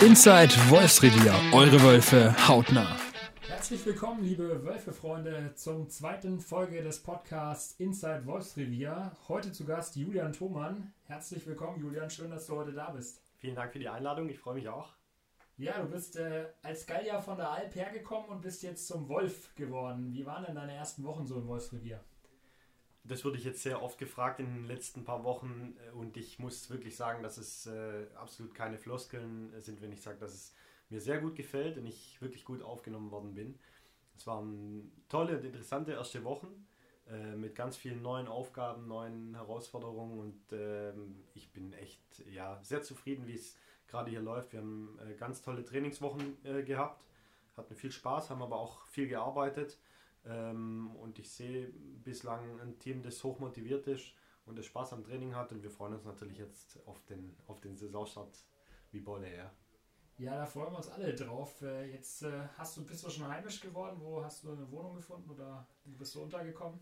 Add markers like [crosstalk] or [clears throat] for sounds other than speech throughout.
Inside Wolfsrevier, eure Wölfe hautnah. Herzlich willkommen, liebe Wölfe-Freunde, zum zweiten Folge des Podcasts Inside Wolfsrevier. Heute zu Gast Julian Thomann. Herzlich willkommen, Julian. Schön, dass du heute da bist. Vielen Dank für die Einladung. Ich freue mich auch. Ja, du bist äh, als Gallier von der Alp hergekommen und bist jetzt zum Wolf geworden. Wie waren denn deine ersten Wochen so im Wolfsrevier? Das wurde ich jetzt sehr oft gefragt in den letzten paar Wochen äh, und ich muss wirklich sagen, dass es äh, absolut keine Floskeln sind, wenn ich sage, dass es mir sehr gut gefällt und ich wirklich gut aufgenommen worden bin. Es waren tolle und interessante erste Wochen äh, mit ganz vielen neuen Aufgaben, neuen Herausforderungen und äh, ich bin echt ja, sehr zufrieden, wie es gerade hier läuft. Wir haben äh, ganz tolle Trainingswochen äh, gehabt, hatten viel Spaß, haben aber auch viel gearbeitet ähm, und ich sehe bislang ein Team, das hoch motiviert ist und das Spaß am Training hat. Und wir freuen uns natürlich jetzt auf den, auf den Saisonstart wie Bolle her. Ja, da freuen wir uns alle drauf. Äh, jetzt äh, hast du, bist du schon heimisch geworden? Wo hast du eine Wohnung gefunden oder wo bist du untergekommen?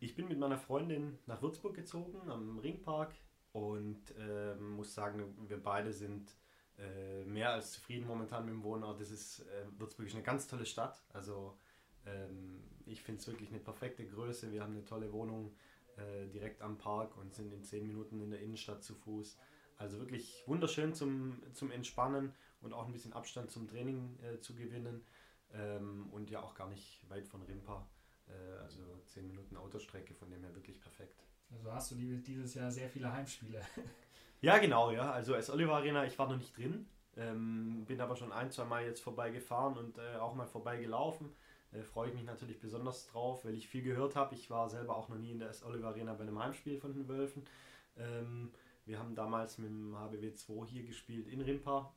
Ich bin mit meiner Freundin nach Würzburg gezogen, am Ringpark und äh, muss sagen, wir beide sind äh, mehr als zufrieden momentan mit dem Wohnort. Das ist, äh, Würzburg ist eine ganz tolle Stadt. Also ähm, ich finde es wirklich eine perfekte Größe. Wir haben eine tolle Wohnung äh, direkt am Park und sind in zehn Minuten in der Innenstadt zu Fuß. Also wirklich wunderschön zum, zum Entspannen und auch ein bisschen Abstand zum Training äh, zu gewinnen. Ähm, und ja auch gar nicht weit von Rimpa. Äh, also zehn Minuten Autostrecke, von dem her wirklich perfekt. Also hast du dieses Jahr sehr viele Heimspiele. [laughs] ja, genau, ja. Also als Oliver Arena, ich war noch nicht drin. Ähm, bin aber schon ein, zwei Mal jetzt vorbeigefahren und äh, auch mal vorbeigelaufen. Äh, freue ich mich natürlich besonders drauf, weil ich viel gehört habe. Ich war selber auch noch nie in der S. Oliver Arena bei einem Heimspiel von den Wölfen. Ähm, wir haben damals mit dem HBW 2 hier gespielt in Rimpa.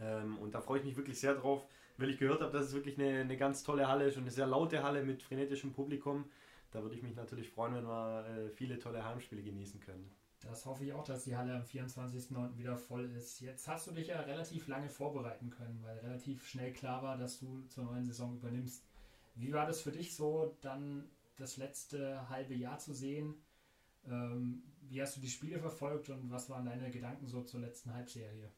Ähm, und da freue ich mich wirklich sehr drauf, weil ich gehört habe, dass es wirklich eine, eine ganz tolle Halle ist und eine sehr laute Halle mit frenetischem Publikum. Da würde ich mich natürlich freuen, wenn wir äh, viele tolle Heimspiele genießen können. Das hoffe ich auch, dass die Halle am 24.09. wieder voll ist. Jetzt hast du dich ja relativ lange vorbereiten können, weil relativ schnell klar war, dass du zur neuen Saison übernimmst. Wie war das für dich so, dann das letzte halbe Jahr zu sehen? Ähm, wie hast du die Spiele verfolgt und was waren deine Gedanken so zur letzten Halbserie?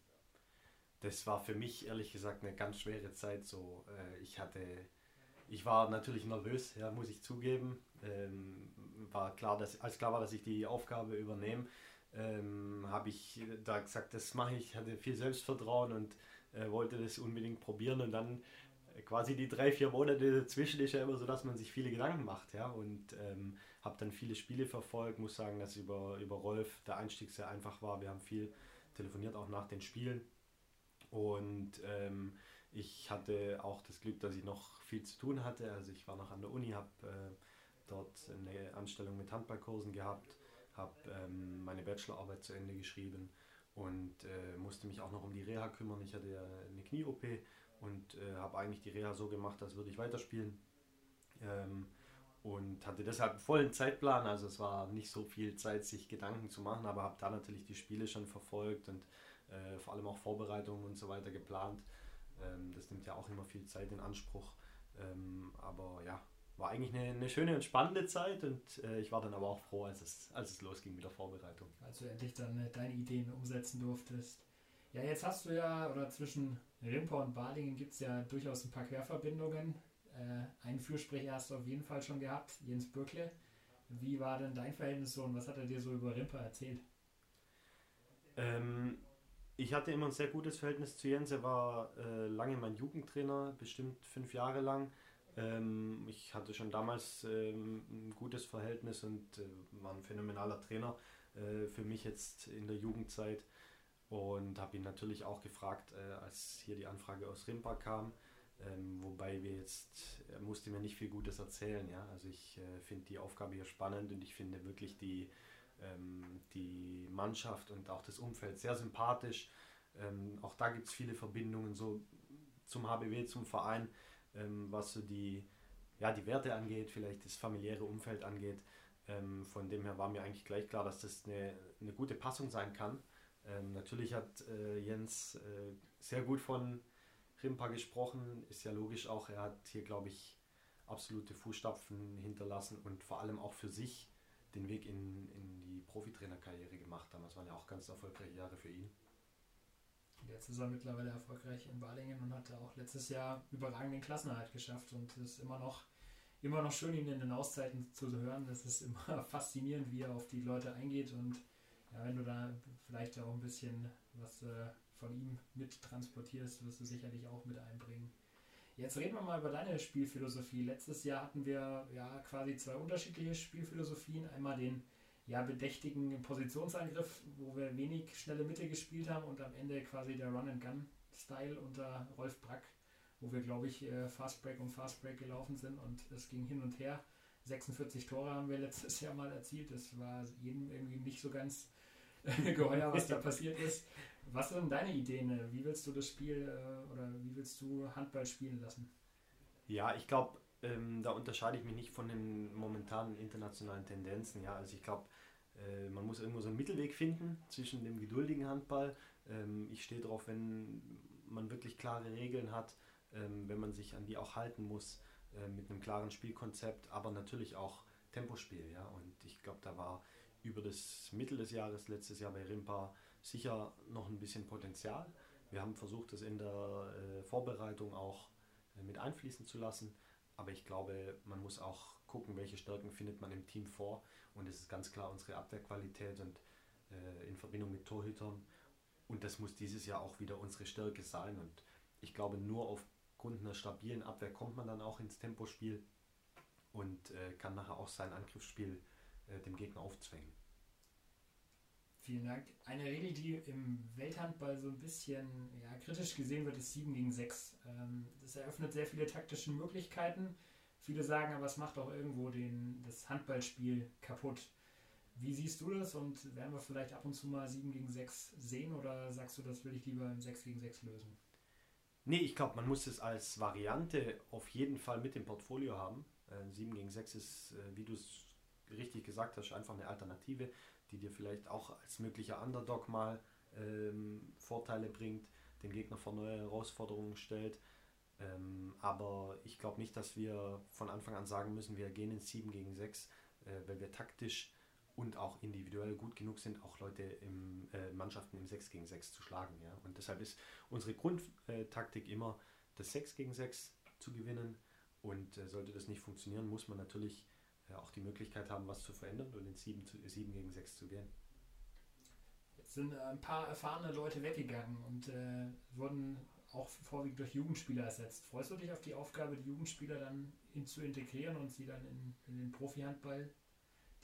Das war für mich ehrlich gesagt eine ganz schwere Zeit. So, äh, ich hatte, ich war natürlich nervös, ja, muss ich zugeben. Ähm, war klar, dass als klar war, dass ich die Aufgabe übernehme, ähm, habe ich da gesagt, das mache ich. Hatte viel Selbstvertrauen und äh, wollte das unbedingt probieren und dann quasi die drei, vier Monate dazwischen ist ja immer so, dass man sich viele Gedanken macht, ja, und ähm, habe dann viele Spiele verfolgt, muss sagen, dass über, über Rolf der Einstieg sehr einfach war. Wir haben viel telefoniert, auch nach den Spielen. Und ähm, ich hatte auch das Glück, dass ich noch viel zu tun hatte. Also ich war noch an der Uni, habe äh, dort eine Anstellung mit Handballkursen gehabt, habe ähm, meine Bachelorarbeit zu Ende geschrieben und äh, musste mich auch noch um die Reha kümmern. Ich hatte ja eine Knie-OP und äh, habe eigentlich die Reha so gemacht, als würde ich weiterspielen. Ähm, und hatte deshalb einen vollen Zeitplan, also es war nicht so viel Zeit, sich Gedanken zu machen, aber habe da natürlich die Spiele schon verfolgt und äh, vor allem auch Vorbereitungen und so weiter geplant. Ähm, das nimmt ja auch immer viel Zeit in Anspruch. Ähm, aber ja, war eigentlich eine, eine, schöne und spannende Zeit und äh, ich war dann aber auch froh, als es, als es losging mit der Vorbereitung. Als du endlich dann äh, deine Ideen umsetzen durftest. Ja, jetzt hast du ja, oder zwischen Rimper und Balingen gibt es ja durchaus ein paar Querverbindungen. Äh, einen Fürsprecher hast du auf jeden Fall schon gehabt, Jens Bürkle. Wie war denn dein Verhältnis so und was hat er dir so über Rimper erzählt? Ähm, ich hatte immer ein sehr gutes Verhältnis zu Jens. Er war äh, lange mein Jugendtrainer, bestimmt fünf Jahre lang. Ähm, ich hatte schon damals ähm, ein gutes Verhältnis und äh, war ein phänomenaler Trainer äh, für mich jetzt in der Jugendzeit. Und habe ihn natürlich auch gefragt, äh, als hier die Anfrage aus Rimpa kam, ähm, wobei wir jetzt, er musste mir nicht viel Gutes erzählen. Ja? Also ich äh, finde die Aufgabe hier spannend und ich finde wirklich die, ähm, die Mannschaft und auch das Umfeld sehr sympathisch. Ähm, auch da gibt es viele Verbindungen so zum HBW, zum Verein, ähm, was so die, ja, die Werte angeht, vielleicht das familiäre Umfeld angeht. Ähm, von dem her war mir eigentlich gleich klar, dass das eine, eine gute Passung sein kann. Ähm, natürlich hat äh, Jens äh, sehr gut von Rimpa gesprochen, ist ja logisch auch, er hat hier, glaube ich, absolute Fußstapfen hinterlassen und vor allem auch für sich den Weg in, in die Profitrainerkarriere gemacht haben. Das waren ja auch ganz erfolgreiche Jahre für ihn. Jetzt ist er mittlerweile erfolgreich in Balingen und hat auch letztes Jahr überragenden Klassenerhalt geschafft und es ist immer noch, immer noch schön, ihn in den Auszeiten zu hören. Es ist immer [laughs] faszinierend, wie er auf die Leute eingeht und ja, wenn du da vielleicht auch ein bisschen was äh, von ihm mit transportierst, wirst du sicherlich auch mit einbringen. Jetzt reden wir mal über deine Spielphilosophie. Letztes Jahr hatten wir ja quasi zwei unterschiedliche Spielphilosophien. Einmal den ja, bedächtigen Positionsangriff, wo wir wenig schnelle Mitte gespielt haben und am Ende quasi der Run-and-Gun-Style unter Rolf Brack, wo wir, glaube ich, äh, Fast Break und Fast Break gelaufen sind und es ging hin und her. 46 Tore haben wir letztes Jahr mal erzielt. Das war jedem irgendwie nicht so ganz [laughs] geheuer, was da passiert ist. Was sind deine Ideen? Wie willst du das Spiel äh, oder wie willst du Handball spielen lassen? Ja, ich glaube, ähm, da unterscheide ich mich nicht von den momentanen internationalen Tendenzen. Ja, also ich glaube, äh, man muss irgendwo so einen Mittelweg finden zwischen dem geduldigen Handball. Ähm, ich stehe darauf, wenn man wirklich klare Regeln hat, ähm, wenn man sich an die auch halten muss, äh, mit einem klaren Spielkonzept, aber natürlich auch Tempospiel. Ja, und ich glaube, da war über das Mittel des Jahres letztes Jahr bei Rimpa sicher noch ein bisschen Potenzial. Wir haben versucht, das in der äh, Vorbereitung auch äh, mit einfließen zu lassen. Aber ich glaube, man muss auch gucken, welche Stärken findet man im Team vor. Und es ist ganz klar unsere Abwehrqualität und äh, in Verbindung mit Torhütern. Und das muss dieses Jahr auch wieder unsere Stärke sein. Und ich glaube, nur aufgrund einer stabilen Abwehr kommt man dann auch ins Tempospiel und äh, kann nachher auch sein Angriffsspiel äh, dem Gegner aufzwängen. Vielen Dank. Eine Regel, die im Welthandball so ein bisschen ja, kritisch gesehen wird, ist 7 gegen 6. Ähm, das eröffnet sehr viele taktische Möglichkeiten. Viele sagen aber, es macht auch irgendwo den, das Handballspiel kaputt. Wie siehst du das und werden wir vielleicht ab und zu mal 7 gegen 6 sehen oder sagst du, das will ich lieber im 6 gegen 6 lösen? Nee, ich glaube, man muss es als Variante auf jeden Fall mit dem Portfolio haben. Äh, 7 gegen 6 ist, äh, wie du es richtig gesagt hast, einfach eine Alternative die dir vielleicht auch als möglicher Underdog mal ähm, Vorteile bringt, den Gegner vor neue Herausforderungen stellt. Ähm, aber ich glaube nicht, dass wir von Anfang an sagen müssen, wir gehen in 7 gegen 6, äh, weil wir taktisch und auch individuell gut genug sind, auch Leute im äh, Mannschaften im 6 gegen 6 zu schlagen. Ja? Und deshalb ist unsere Grundtaktik immer, das 6 gegen 6 zu gewinnen. Und äh, sollte das nicht funktionieren, muss man natürlich ja, auch die Möglichkeit haben, was zu verändern und in 7, zu, 7 gegen 6 zu gehen. Jetzt sind äh, ein paar erfahrene Leute weggegangen und äh, wurden auch vorwiegend durch Jugendspieler ersetzt. Freust du dich auf die Aufgabe, die Jugendspieler dann in, zu integrieren und sie dann in, in den Profi-Handball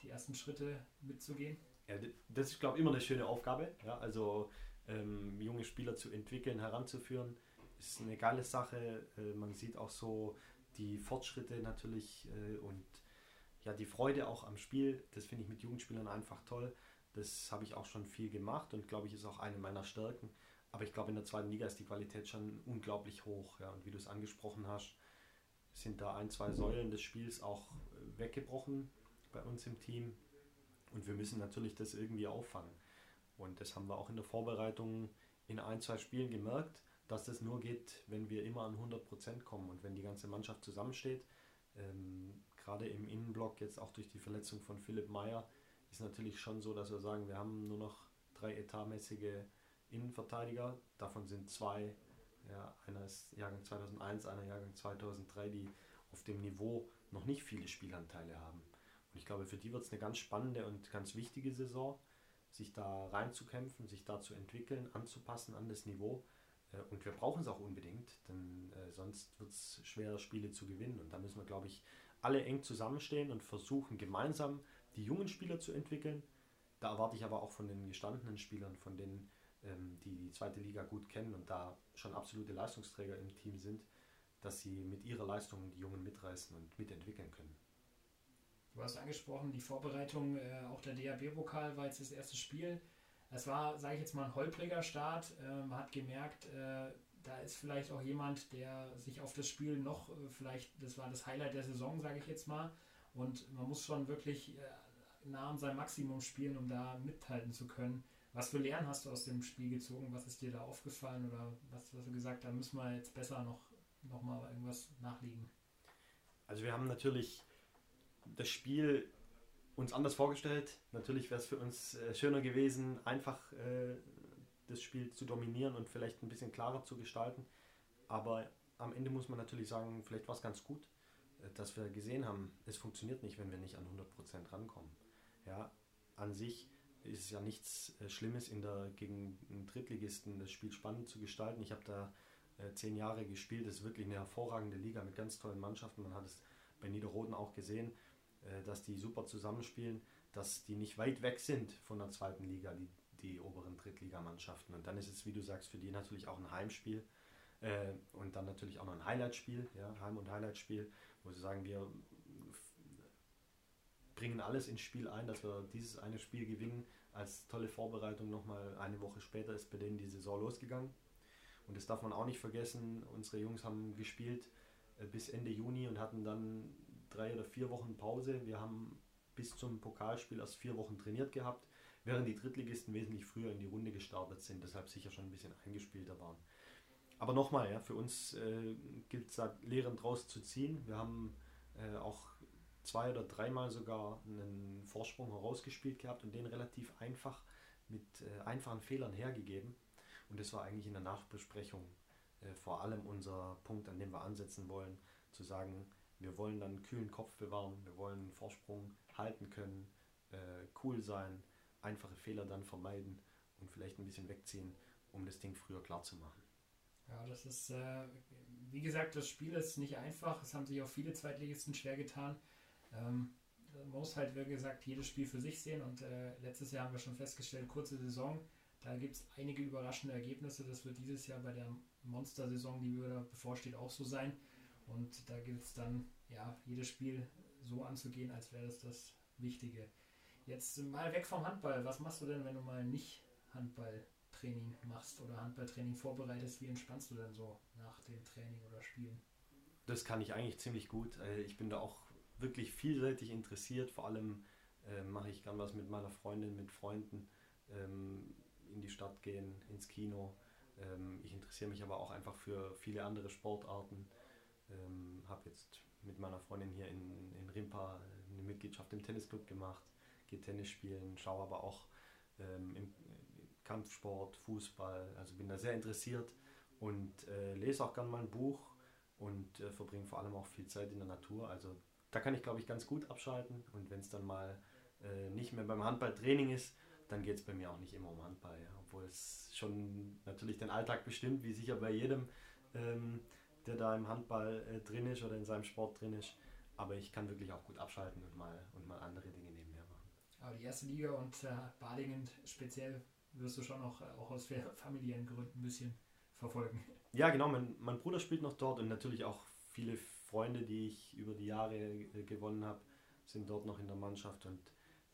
die ersten Schritte mitzugehen? Ja, das ist, glaube ich, immer eine schöne Aufgabe. Ja, also ähm, junge Spieler zu entwickeln, heranzuführen, ist eine geile Sache. Äh, man sieht auch so die Fortschritte natürlich äh, und ja, die Freude auch am Spiel, das finde ich mit Jugendspielern einfach toll. Das habe ich auch schon viel gemacht und glaube ich ist auch eine meiner Stärken. Aber ich glaube, in der zweiten Liga ist die Qualität schon unglaublich hoch. Ja. Und wie du es angesprochen hast, sind da ein, zwei Säulen des Spiels auch weggebrochen bei uns im Team. Und wir müssen natürlich das irgendwie auffangen. Und das haben wir auch in der Vorbereitung in ein, zwei Spielen gemerkt, dass das nur geht, wenn wir immer an 100% kommen und wenn die ganze Mannschaft zusammensteht. Ähm, gerade im Innenblock, jetzt auch durch die Verletzung von Philipp Meyer, ist natürlich schon so, dass wir sagen, wir haben nur noch drei etatmäßige Innenverteidiger. Davon sind zwei, ja, einer ist Jahrgang 2001, einer Jahrgang 2003, die auf dem Niveau noch nicht viele Spielanteile haben. Und ich glaube, für die wird es eine ganz spannende und ganz wichtige Saison, sich da reinzukämpfen, sich da zu entwickeln, anzupassen an das Niveau. Äh, und wir brauchen es auch unbedingt, denn äh, sonst wird es schwer, Spiele zu gewinnen. Und da müssen wir, glaube ich, alle eng zusammenstehen und versuchen gemeinsam die jungen Spieler zu entwickeln. Da erwarte ich aber auch von den gestandenen Spielern, von denen, ähm, die die zweite Liga gut kennen und da schon absolute Leistungsträger im Team sind, dass sie mit ihrer Leistung die Jungen mitreißen und mitentwickeln können. Du hast angesprochen, die Vorbereitung, äh, auch der DAB-Pokal war jetzt das erste Spiel. Es war, sage ich jetzt mal, ein holpriger Start. Äh, man hat gemerkt, äh, da ist vielleicht auch jemand, der sich auf das Spiel noch, äh, vielleicht, das war das Highlight der Saison, sage ich jetzt mal. Und man muss schon wirklich äh, nah an sein Maximum spielen, um da mithalten zu können. Was für Lernen hast du aus dem Spiel gezogen? Was ist dir da aufgefallen? Oder was hast du gesagt, da müssen wir jetzt besser noch, noch mal irgendwas nachlegen? Also wir haben natürlich das Spiel uns anders vorgestellt. Natürlich wäre es für uns äh, schöner gewesen, einfach das Spiel zu dominieren und vielleicht ein bisschen klarer zu gestalten. Aber am Ende muss man natürlich sagen, vielleicht war es ganz gut, äh, dass wir gesehen haben, es funktioniert nicht, wenn wir nicht an 100% rankommen. Ja, an sich ist es ja nichts äh, Schlimmes, in der, gegen einen Drittligisten das Spiel spannend zu gestalten. Ich habe da äh, zehn Jahre gespielt, das ist wirklich eine hervorragende Liga mit ganz tollen Mannschaften. Man hat es bei Niederroden auch gesehen, dass die super zusammenspielen, dass die nicht weit weg sind von der zweiten Liga, die, die oberen Drittligamannschaften. Und dann ist es, wie du sagst, für die natürlich auch ein Heimspiel äh, und dann natürlich auch noch ein Highlightspiel, ja, Heim- und Highlightspiel, wo sie sagen, wir bringen alles ins Spiel ein, dass wir dieses eine Spiel gewinnen. Als tolle Vorbereitung nochmal eine Woche später ist bei denen die Saison losgegangen. Und das darf man auch nicht vergessen. Unsere Jungs haben gespielt äh, bis Ende Juni und hatten dann drei oder vier Wochen Pause. Wir haben bis zum Pokalspiel erst vier Wochen trainiert gehabt, während die Drittligisten wesentlich früher in die Runde gestartet sind, deshalb sicher schon ein bisschen eingespielter waren. Aber nochmal, ja, für uns äh, gilt es Lehren draus zu ziehen. Wir haben äh, auch zwei oder dreimal sogar einen Vorsprung herausgespielt gehabt und den relativ einfach mit äh, einfachen Fehlern hergegeben. Und das war eigentlich in der Nachbesprechung äh, vor allem unser Punkt, an dem wir ansetzen wollen, zu sagen, wir wollen dann einen kühlen Kopf bewahren, wir wollen einen Vorsprung halten können, äh, cool sein, einfache Fehler dann vermeiden und vielleicht ein bisschen wegziehen, um das Ding früher klar zu machen. Ja, das ist, äh, wie gesagt, das Spiel ist nicht einfach. Es haben sich auch viele Zweitligisten schwer getan. Ähm, man muss halt, wie gesagt, jedes Spiel für sich sehen. Und äh, letztes Jahr haben wir schon festgestellt, kurze Saison, da gibt es einige überraschende Ergebnisse. Das wird dieses Jahr bei der Monster-Saison, die wieder bevorsteht, auch so sein. Und da gilt es dann, ja, jedes Spiel so anzugehen, als wäre das das Wichtige. Jetzt mal weg vom Handball. Was machst du denn, wenn du mal nicht Handballtraining machst oder Handballtraining vorbereitest? Wie entspannst du denn so nach dem Training oder Spielen? Das kann ich eigentlich ziemlich gut. Äh, ich bin da auch wirklich vielseitig interessiert. Vor allem äh, mache ich gern was mit meiner Freundin, mit Freunden. Ähm, in die Stadt gehen, ins Kino. Ähm, ich interessiere mich aber auch einfach für viele andere Sportarten. Ähm, habe jetzt mit meiner Freundin hier in, in Rimpa eine Mitgliedschaft im Tennisclub gemacht, gehe Tennis spielen, schaue aber auch ähm, im Kampfsport, Fußball. Also bin da sehr interessiert und äh, lese auch gern mal ein Buch und äh, verbringe vor allem auch viel Zeit in der Natur. Also da kann ich, glaube ich, ganz gut abschalten. Und wenn es dann mal äh, nicht mehr beim Handballtraining ist, dann geht es bei mir auch nicht immer um Handball. Ja. Obwohl es schon natürlich den Alltag bestimmt, wie sicher bei jedem, ähm, der da im Handball äh, drin ist oder in seinem Sport drin ist. Aber ich kann wirklich auch gut abschalten und mal, und mal andere Dinge. Aber die erste Liga und äh, Balingen speziell wirst du schon auch, auch aus familiären Gründen ein bisschen verfolgen. Ja, genau. Mein, mein Bruder spielt noch dort und natürlich auch viele Freunde, die ich über die Jahre äh, gewonnen habe, sind dort noch in der Mannschaft. Und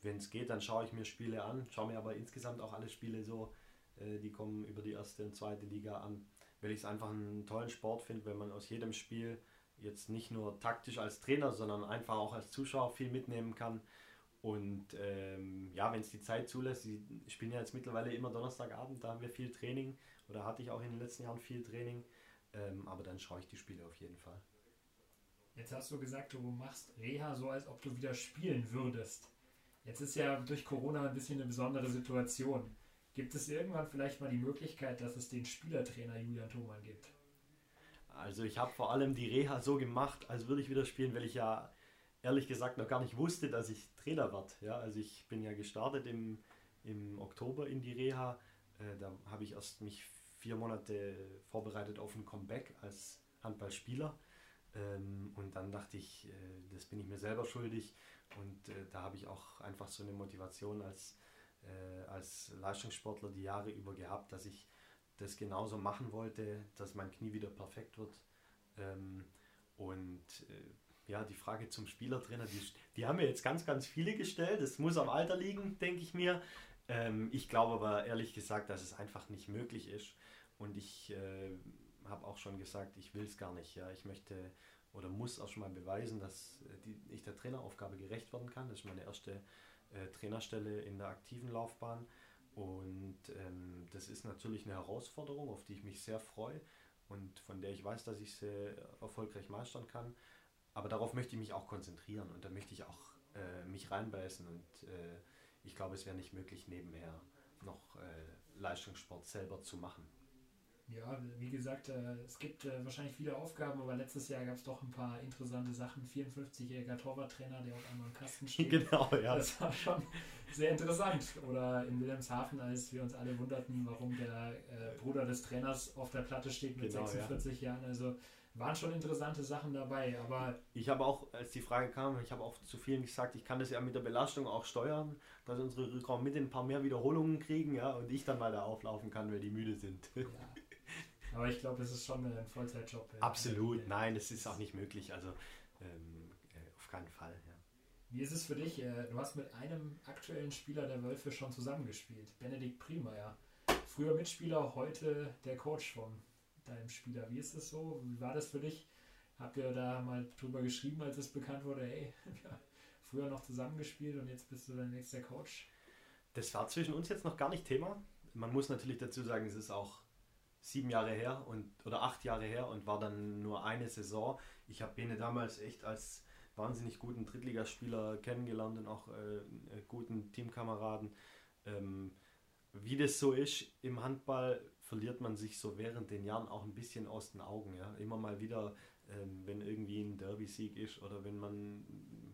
wenn es geht, dann schaue ich mir Spiele an, schaue mir aber insgesamt auch alle Spiele so, äh, die kommen über die erste und zweite Liga an, weil ich es einfach einen tollen Sport finde, wenn man aus jedem Spiel jetzt nicht nur taktisch als Trainer, sondern einfach auch als Zuschauer viel mitnehmen kann. Und ähm, ja, wenn es die Zeit zulässt, ich spiele ja jetzt mittlerweile immer Donnerstagabend, da haben wir viel Training oder hatte ich auch in den letzten Jahren viel Training. Ähm, aber dann schaue ich die Spiele auf jeden Fall. Jetzt hast du gesagt, du machst Reha so, als ob du wieder spielen würdest. Jetzt ist ja durch Corona ein bisschen eine besondere Situation. Gibt es irgendwann vielleicht mal die Möglichkeit, dass es den Spielertrainer Julian Thoman gibt? Also ich habe vor allem die Reha so gemacht, als würde ich wieder spielen, weil ich ja ehrlich gesagt noch gar nicht wusste, dass ich Trainer werde. Ja, also ich bin ja gestartet im, im Oktober in die Reha. Äh, da habe ich erst mich vier Monate vorbereitet auf ein Comeback als Handballspieler. Ähm, und dann dachte ich, äh, das bin ich mir selber schuldig. Und äh, da habe ich auch einfach so eine Motivation als, äh, als Leistungssportler die Jahre über gehabt, dass ich das genauso machen wollte, dass mein Knie wieder perfekt wird. Ähm, und ja, die Frage zum Spielertrainer, die, die haben mir jetzt ganz, ganz viele gestellt. Es muss am Alter liegen, denke ich mir. Ähm, ich glaube aber ehrlich gesagt, dass es einfach nicht möglich ist. Und ich äh, habe auch schon gesagt, ich will es gar nicht. Ja. Ich möchte oder muss auch schon mal beweisen, dass äh, die, ich der Traineraufgabe gerecht werden kann. Das ist meine erste äh, Trainerstelle in der aktiven Laufbahn. Und ähm, das ist natürlich eine Herausforderung, auf die ich mich sehr freue und von der ich weiß, dass ich sie erfolgreich meistern kann. Aber darauf möchte ich mich auch konzentrieren und da möchte ich auch äh, mich reinbeißen. Und äh, ich glaube, es wäre nicht möglich, nebenher noch äh, Leistungssport selber zu machen. Ja, wie gesagt, äh, es gibt äh, wahrscheinlich viele Aufgaben, aber letztes Jahr gab es doch ein paar interessante Sachen. 54-jähriger Torwarttrainer, der auf einmal im Kasten steht. [laughs] Genau, ja. Das war schon sehr interessant. Oder in Wilhelmshaven, als wir uns alle wunderten, warum der äh, Bruder des Trainers auf der Platte steht mit Genau, 46 Jahren. Also waren schon interessante Sachen dabei, aber Ich habe auch, als die Frage kam, ich habe auch zu vielen gesagt, ich kann das ja mit der Belastung auch steuern, dass unsere Rückraum mit ein paar mehr Wiederholungen kriegen, ja, und ich dann weiter auflaufen kann, wenn die müde sind. ja. Aber ich glaube, es ist schon ein Vollzeitjob. Absolut, äh, nein, es ist auch nicht möglich, also ähm, äh, auf keinen Fall, ja. Wie ist es für dich? Äh, Du hast mit einem aktuellen Spieler der Wölfe schon zusammengespielt, Benedikt Priemeier. Früher Mitspieler, heute der Coach von deinem Spieler. Wie ist es so? Wie war das für dich? Habt ihr da mal drüber geschrieben, als es bekannt wurde, hey, ja, [laughs] früher noch zusammengespielt und jetzt bist du dein nächster Coach? Das war zwischen uns jetzt noch gar nicht Thema. Man muss natürlich dazu sagen, es ist auch sieben Jahre her und oder acht Jahre her und war dann nur eine Saison. Ich habe Bene damals echt als wahnsinnig guten Drittligaspieler kennengelernt und auch äh, einen guten Teamkameraden. Ähm, wie das so ist im Handball, verliert man sich so während den Jahren auch ein bisschen aus den Augen. Ja? Immer mal wieder, ähm, wenn irgendwie ein Derby-Sieg ist oder wenn man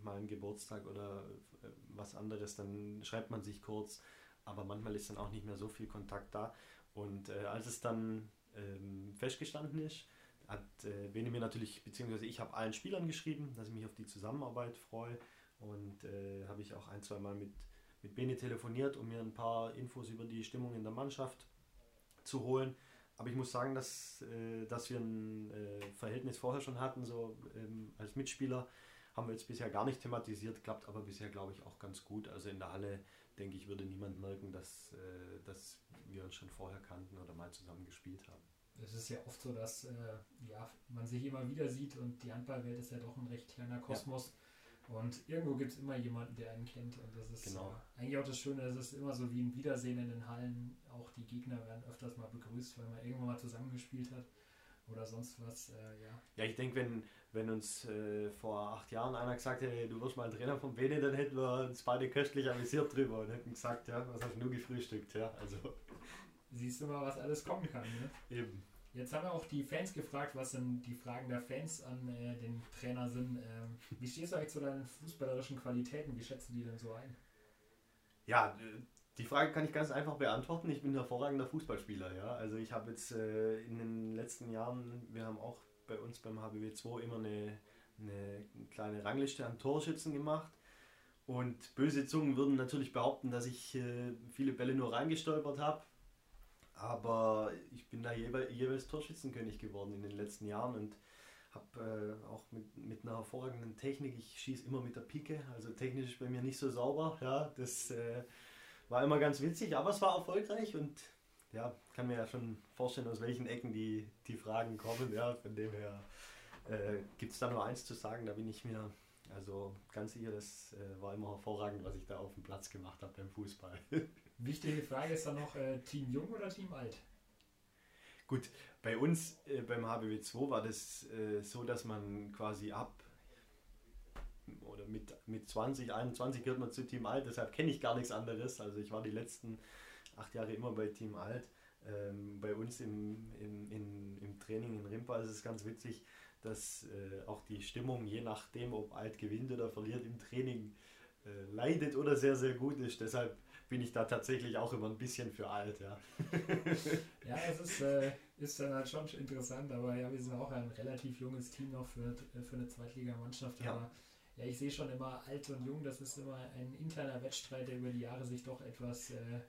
mal einen Geburtstag oder äh, was anderes, dann schreibt man sich kurz. Aber manchmal ist dann auch nicht mehr so viel Kontakt da. Und äh, als es dann ähm, festgestanden ist, hat äh, Bene mir natürlich, beziehungsweise ich habe allen Spielern geschrieben, dass ich mich auf die Zusammenarbeit freue. Und äh, habe ich auch ein, zwei Mal mit, mit Bene telefoniert, um mir ein paar Infos über die Stimmung in der Mannschaft zu holen. Aber ich muss sagen, dass, äh, dass wir ein äh, Verhältnis vorher schon hatten, so ähm, als Mitspieler. Haben wir jetzt bisher gar nicht thematisiert, klappt aber bisher, glaube ich, auch ganz gut. Also in der Halle, denke ich, würde niemand merken, dass, äh, dass wir uns schon vorher kannten oder mal zusammen gespielt haben. Es ist ja oft so, dass äh, ja, man sich immer wieder sieht und die Handballwelt ist ja doch ein recht kleiner Kosmos. Und irgendwo gibt es immer jemanden, der einen kennt. Und das ist Genau. äh, eigentlich auch das Schöne, es ist immer so wie ein Wiedersehen in den Hallen. Auch die Gegner werden öfters mal begrüßt, weil man irgendwann mal zusammengespielt hat oder sonst was. Äh, ja. Ja, ich denke, wenn, wenn uns äh, vor acht Jahren einer gesagt hätte, du wirst mal Trainer von Bene, dann hätten wir uns beide köstlich amüsiert drüber und hätten gesagt, ja, was hast du gefrühstückt? Ja, also Siehst du mal, was alles kommen kann. Ne? eben. Jetzt haben wir auch die Fans gefragt, was denn die Fragen der Fans an äh, den Trainer sind. Ähm, wie stehst du eigentlich zu deinen fußballerischen Qualitäten? Wie schätzt du die denn so ein? Ja, äh, die Frage kann ich ganz einfach beantworten. Ich bin ein hervorragender Fußballspieler. Ja? Also ich habe jetzt äh, in den letzten Jahren, wir haben auch bei uns beim HBW 2 immer eine, eine kleine Rangliste an Torschützen gemacht. Und böse Zungen würden natürlich behaupten, dass ich äh, viele Bälle nur reingestolpert habe. Aber ich bin da jeweils, Torschützenkönig geworden in den letzten Jahren und habe äh, auch mit, mit einer hervorragenden Technik. Ich schieße immer mit der Pike, also technisch bei mir nicht so sauber. Ja, das äh, war immer ganz witzig, aber es war erfolgreich und ja, kann mir ja schon vorstellen, aus welchen Ecken die, die Fragen kommen. Ja, von dem her äh, gibt es da nur eins zu sagen, da bin ich mir also ganz sicher, das äh, war immer hervorragend, was ich da auf dem Platz gemacht habe beim Fußball. [laughs] Wichtige Frage ist dann noch äh, Team Jung oder Team Alt? Gut, bei uns äh, beim HBW 2 war das äh, so, dass man quasi ab oder mit, mit 20, 21 gehört man zu Team Alt, deshalb kenne ich gar nichts anderes. Also ich war die letzten acht Jahre immer bei Team Alt. Ähm, bei uns im, im, in, im Training in Rimpa ist es ganz witzig, dass äh, auch die Stimmung, je nachdem, ob Alt gewinnt oder verliert im Training, leidet oder sehr, sehr gut ist. Deshalb bin ich da tatsächlich auch immer ein bisschen für alt, ja. [laughs] Ja, es ist, äh, ist dann halt schon interessant, aber ja, wir sind auch ein relativ junges Team noch für, für eine Zweitligamannschaft. Ja. Aber ja, ich sehe schon immer alt und jung, das ist immer ein interner Wettstreit, der über die Jahre sich doch etwas äh,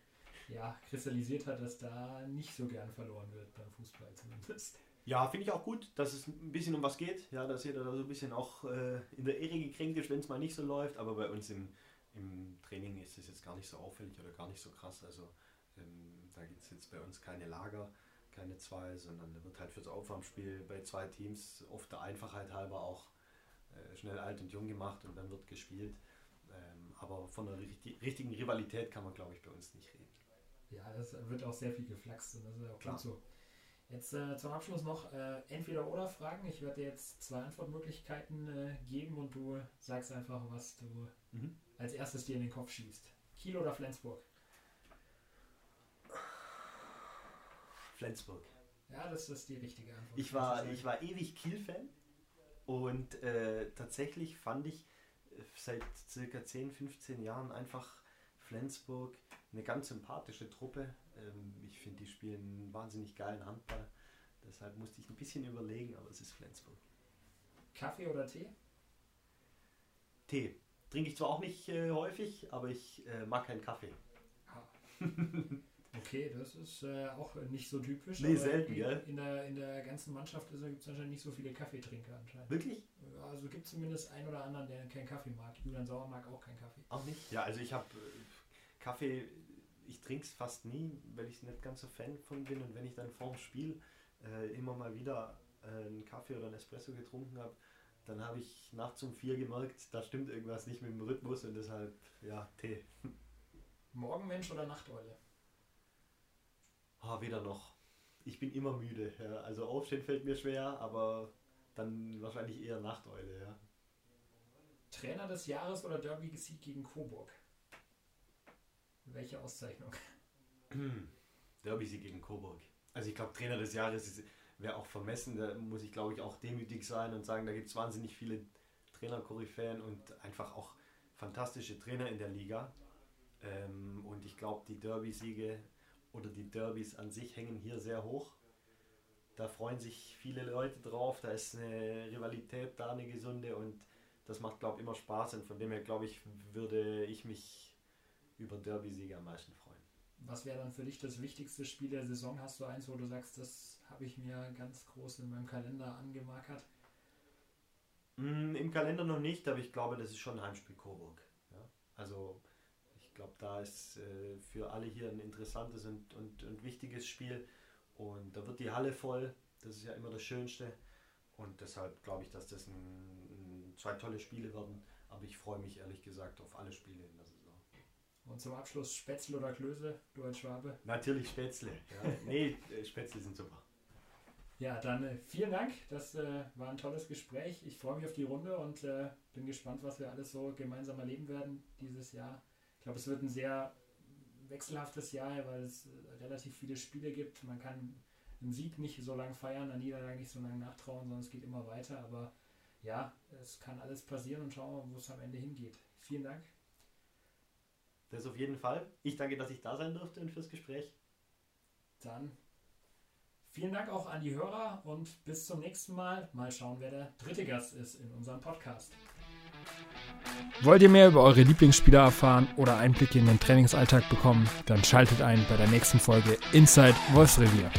ja, kristallisiert hat, dass da nicht so gern verloren wird beim Fußball zumindest. Ja, finde ich auch gut, dass es ein bisschen um was geht. Ja, dass jeder da so ein bisschen auch äh, in der Ehre gekränkt ist, wenn es mal nicht so läuft. Aber bei uns im, im Training ist es jetzt gar nicht so auffällig oder gar nicht so krass. Also ähm, da gibt es jetzt bei uns keine Lager, keine zwei, sondern da wird halt fürs Aufwärmspiel bei zwei Teams oft der Einfachheit halber auch äh, schnell alt und jung gemacht und dann wird gespielt. Ähm, aber von einer richtig, richtigen Rivalität kann man, glaube ich, bei uns nicht reden. Ja, das wird auch sehr viel geflaxt und das ist auch Klar. gut so. Jetzt äh, zum Abschluss noch äh, entweder oder Fragen. Ich werde dir jetzt zwei Antwortmöglichkeiten äh, geben und du sagst einfach, was du Mhm. als erstes dir in den Kopf schießt. Kiel oder Flensburg? Flensburg. Ja, das ist die richtige Antwort. Ich war, ich war ewig Kiel-Fan und äh, tatsächlich fand ich äh, seit circa 10, 15 Jahren einfach Flensburg eine ganz sympathische Truppe. Ähm, ich finde, die spielen wahnsinnig geilen Handball. Deshalb musste ich ein bisschen überlegen, aber es ist Flensburg. Kaffee oder Tee? Tee. Trinke ich zwar auch nicht äh, häufig, aber ich äh, mag keinen Kaffee. Ah. [laughs] Okay, das ist äh, auch nicht so typisch. Nee, selten, in, gell? In der, in der ganzen Mannschaft gibt es anscheinend nicht so viele Kaffeetrinker anscheinend. Wirklich? Also gibt es zumindest einen oder anderen, der keinen Kaffee mag. Julian Sauer mag auch keinen Kaffee. Auch nicht? Ja, also ich habe äh, Kaffee, ich trinke es fast nie, weil ich nicht ganz so Fan von bin. Und wenn ich dann vorm Spiel äh, immer mal wieder äh, einen Kaffee oder einen Espresso getrunken habe, dann habe ich nachts um vier gemerkt, da stimmt irgendwas nicht mit dem Rhythmus und deshalb, ja, Tee. Morgenmensch oder Nachteule? Ah, weder noch. Ich bin immer müde. Ja. Also aufstehen fällt mir schwer, aber dann wahrscheinlich eher Nachteule, ja. Trainer des Jahres oder Derby-Sieg gegen Coburg? Welche Auszeichnung? [clears throat] Derby-Sieg gegen Coburg. Also ich glaube, Trainer des Jahres wäre auch vermessen. Da muss ich, glaube ich, auch demütig sein und sagen, da gibt es wahnsinnig viele Trainer-Koryphäen und einfach auch fantastische Trainer in der Liga. Ähm, und ich glaube, die Derby-Siege oder die Derbys an sich hängen hier sehr hoch. Da freuen sich viele Leute drauf. Da ist eine Rivalität da, eine gesunde und das macht, glaube ich, immer Spaß. Und von dem her, glaube ich, würde ich mich über Derby-Siege am meisten freuen. Was wäre dann für dich das wichtigste Spiel der Saison? Hast du eins, wo du sagst, das habe ich mir ganz groß in meinem Kalender angemarkert? Mm, Im Kalender noch nicht, aber ich glaube, das ist schon Heimspiel Coburg. Ja? Also ich glaube, da ist äh, für alle hier ein interessantes und, und, und wichtiges Spiel. Und da wird die Halle voll. Das ist ja immer das Schönste. Und deshalb glaube ich, dass das ein, ein, zwei tolle Spiele werden. Aber ich freue mich ehrlich gesagt auf alle Spiele in der Saison. Und zum Abschluss Spätzle oder Klöße, du als Schwabe? Natürlich Spätzle. Ja. nee, äh, Spätzle sind super. Ja, dann äh, vielen Dank. Das äh, war ein tolles Gespräch. Ich freue mich auf die Runde und äh, bin gespannt, was wir alles so gemeinsam erleben werden dieses Jahr. Ich glaube, es wird ein sehr wechselhaftes Jahr, weil es äh, relativ viele Spiele gibt. Man kann einen Sieg nicht so lange feiern, eine Niederlage nicht so lange nachtrauen, sondern es geht immer weiter. Aber ja, es kann alles passieren und schauen wir, wo es am Ende hingeht. Vielen Dank. Das auf jeden Fall. Ich danke, dass ich da sein durfte und fürs Gespräch. Dann vielen Dank auch an die Hörer und bis zum nächsten Mal. Mal schauen, wer der dritte Gast ist in unserem Podcast. Wollt ihr mehr über eure Lieblingsspieler erfahren oder Einblicke in den Trainingsalltag bekommen? Dann schaltet ein bei der nächsten Folge Inside Wolfsrevier.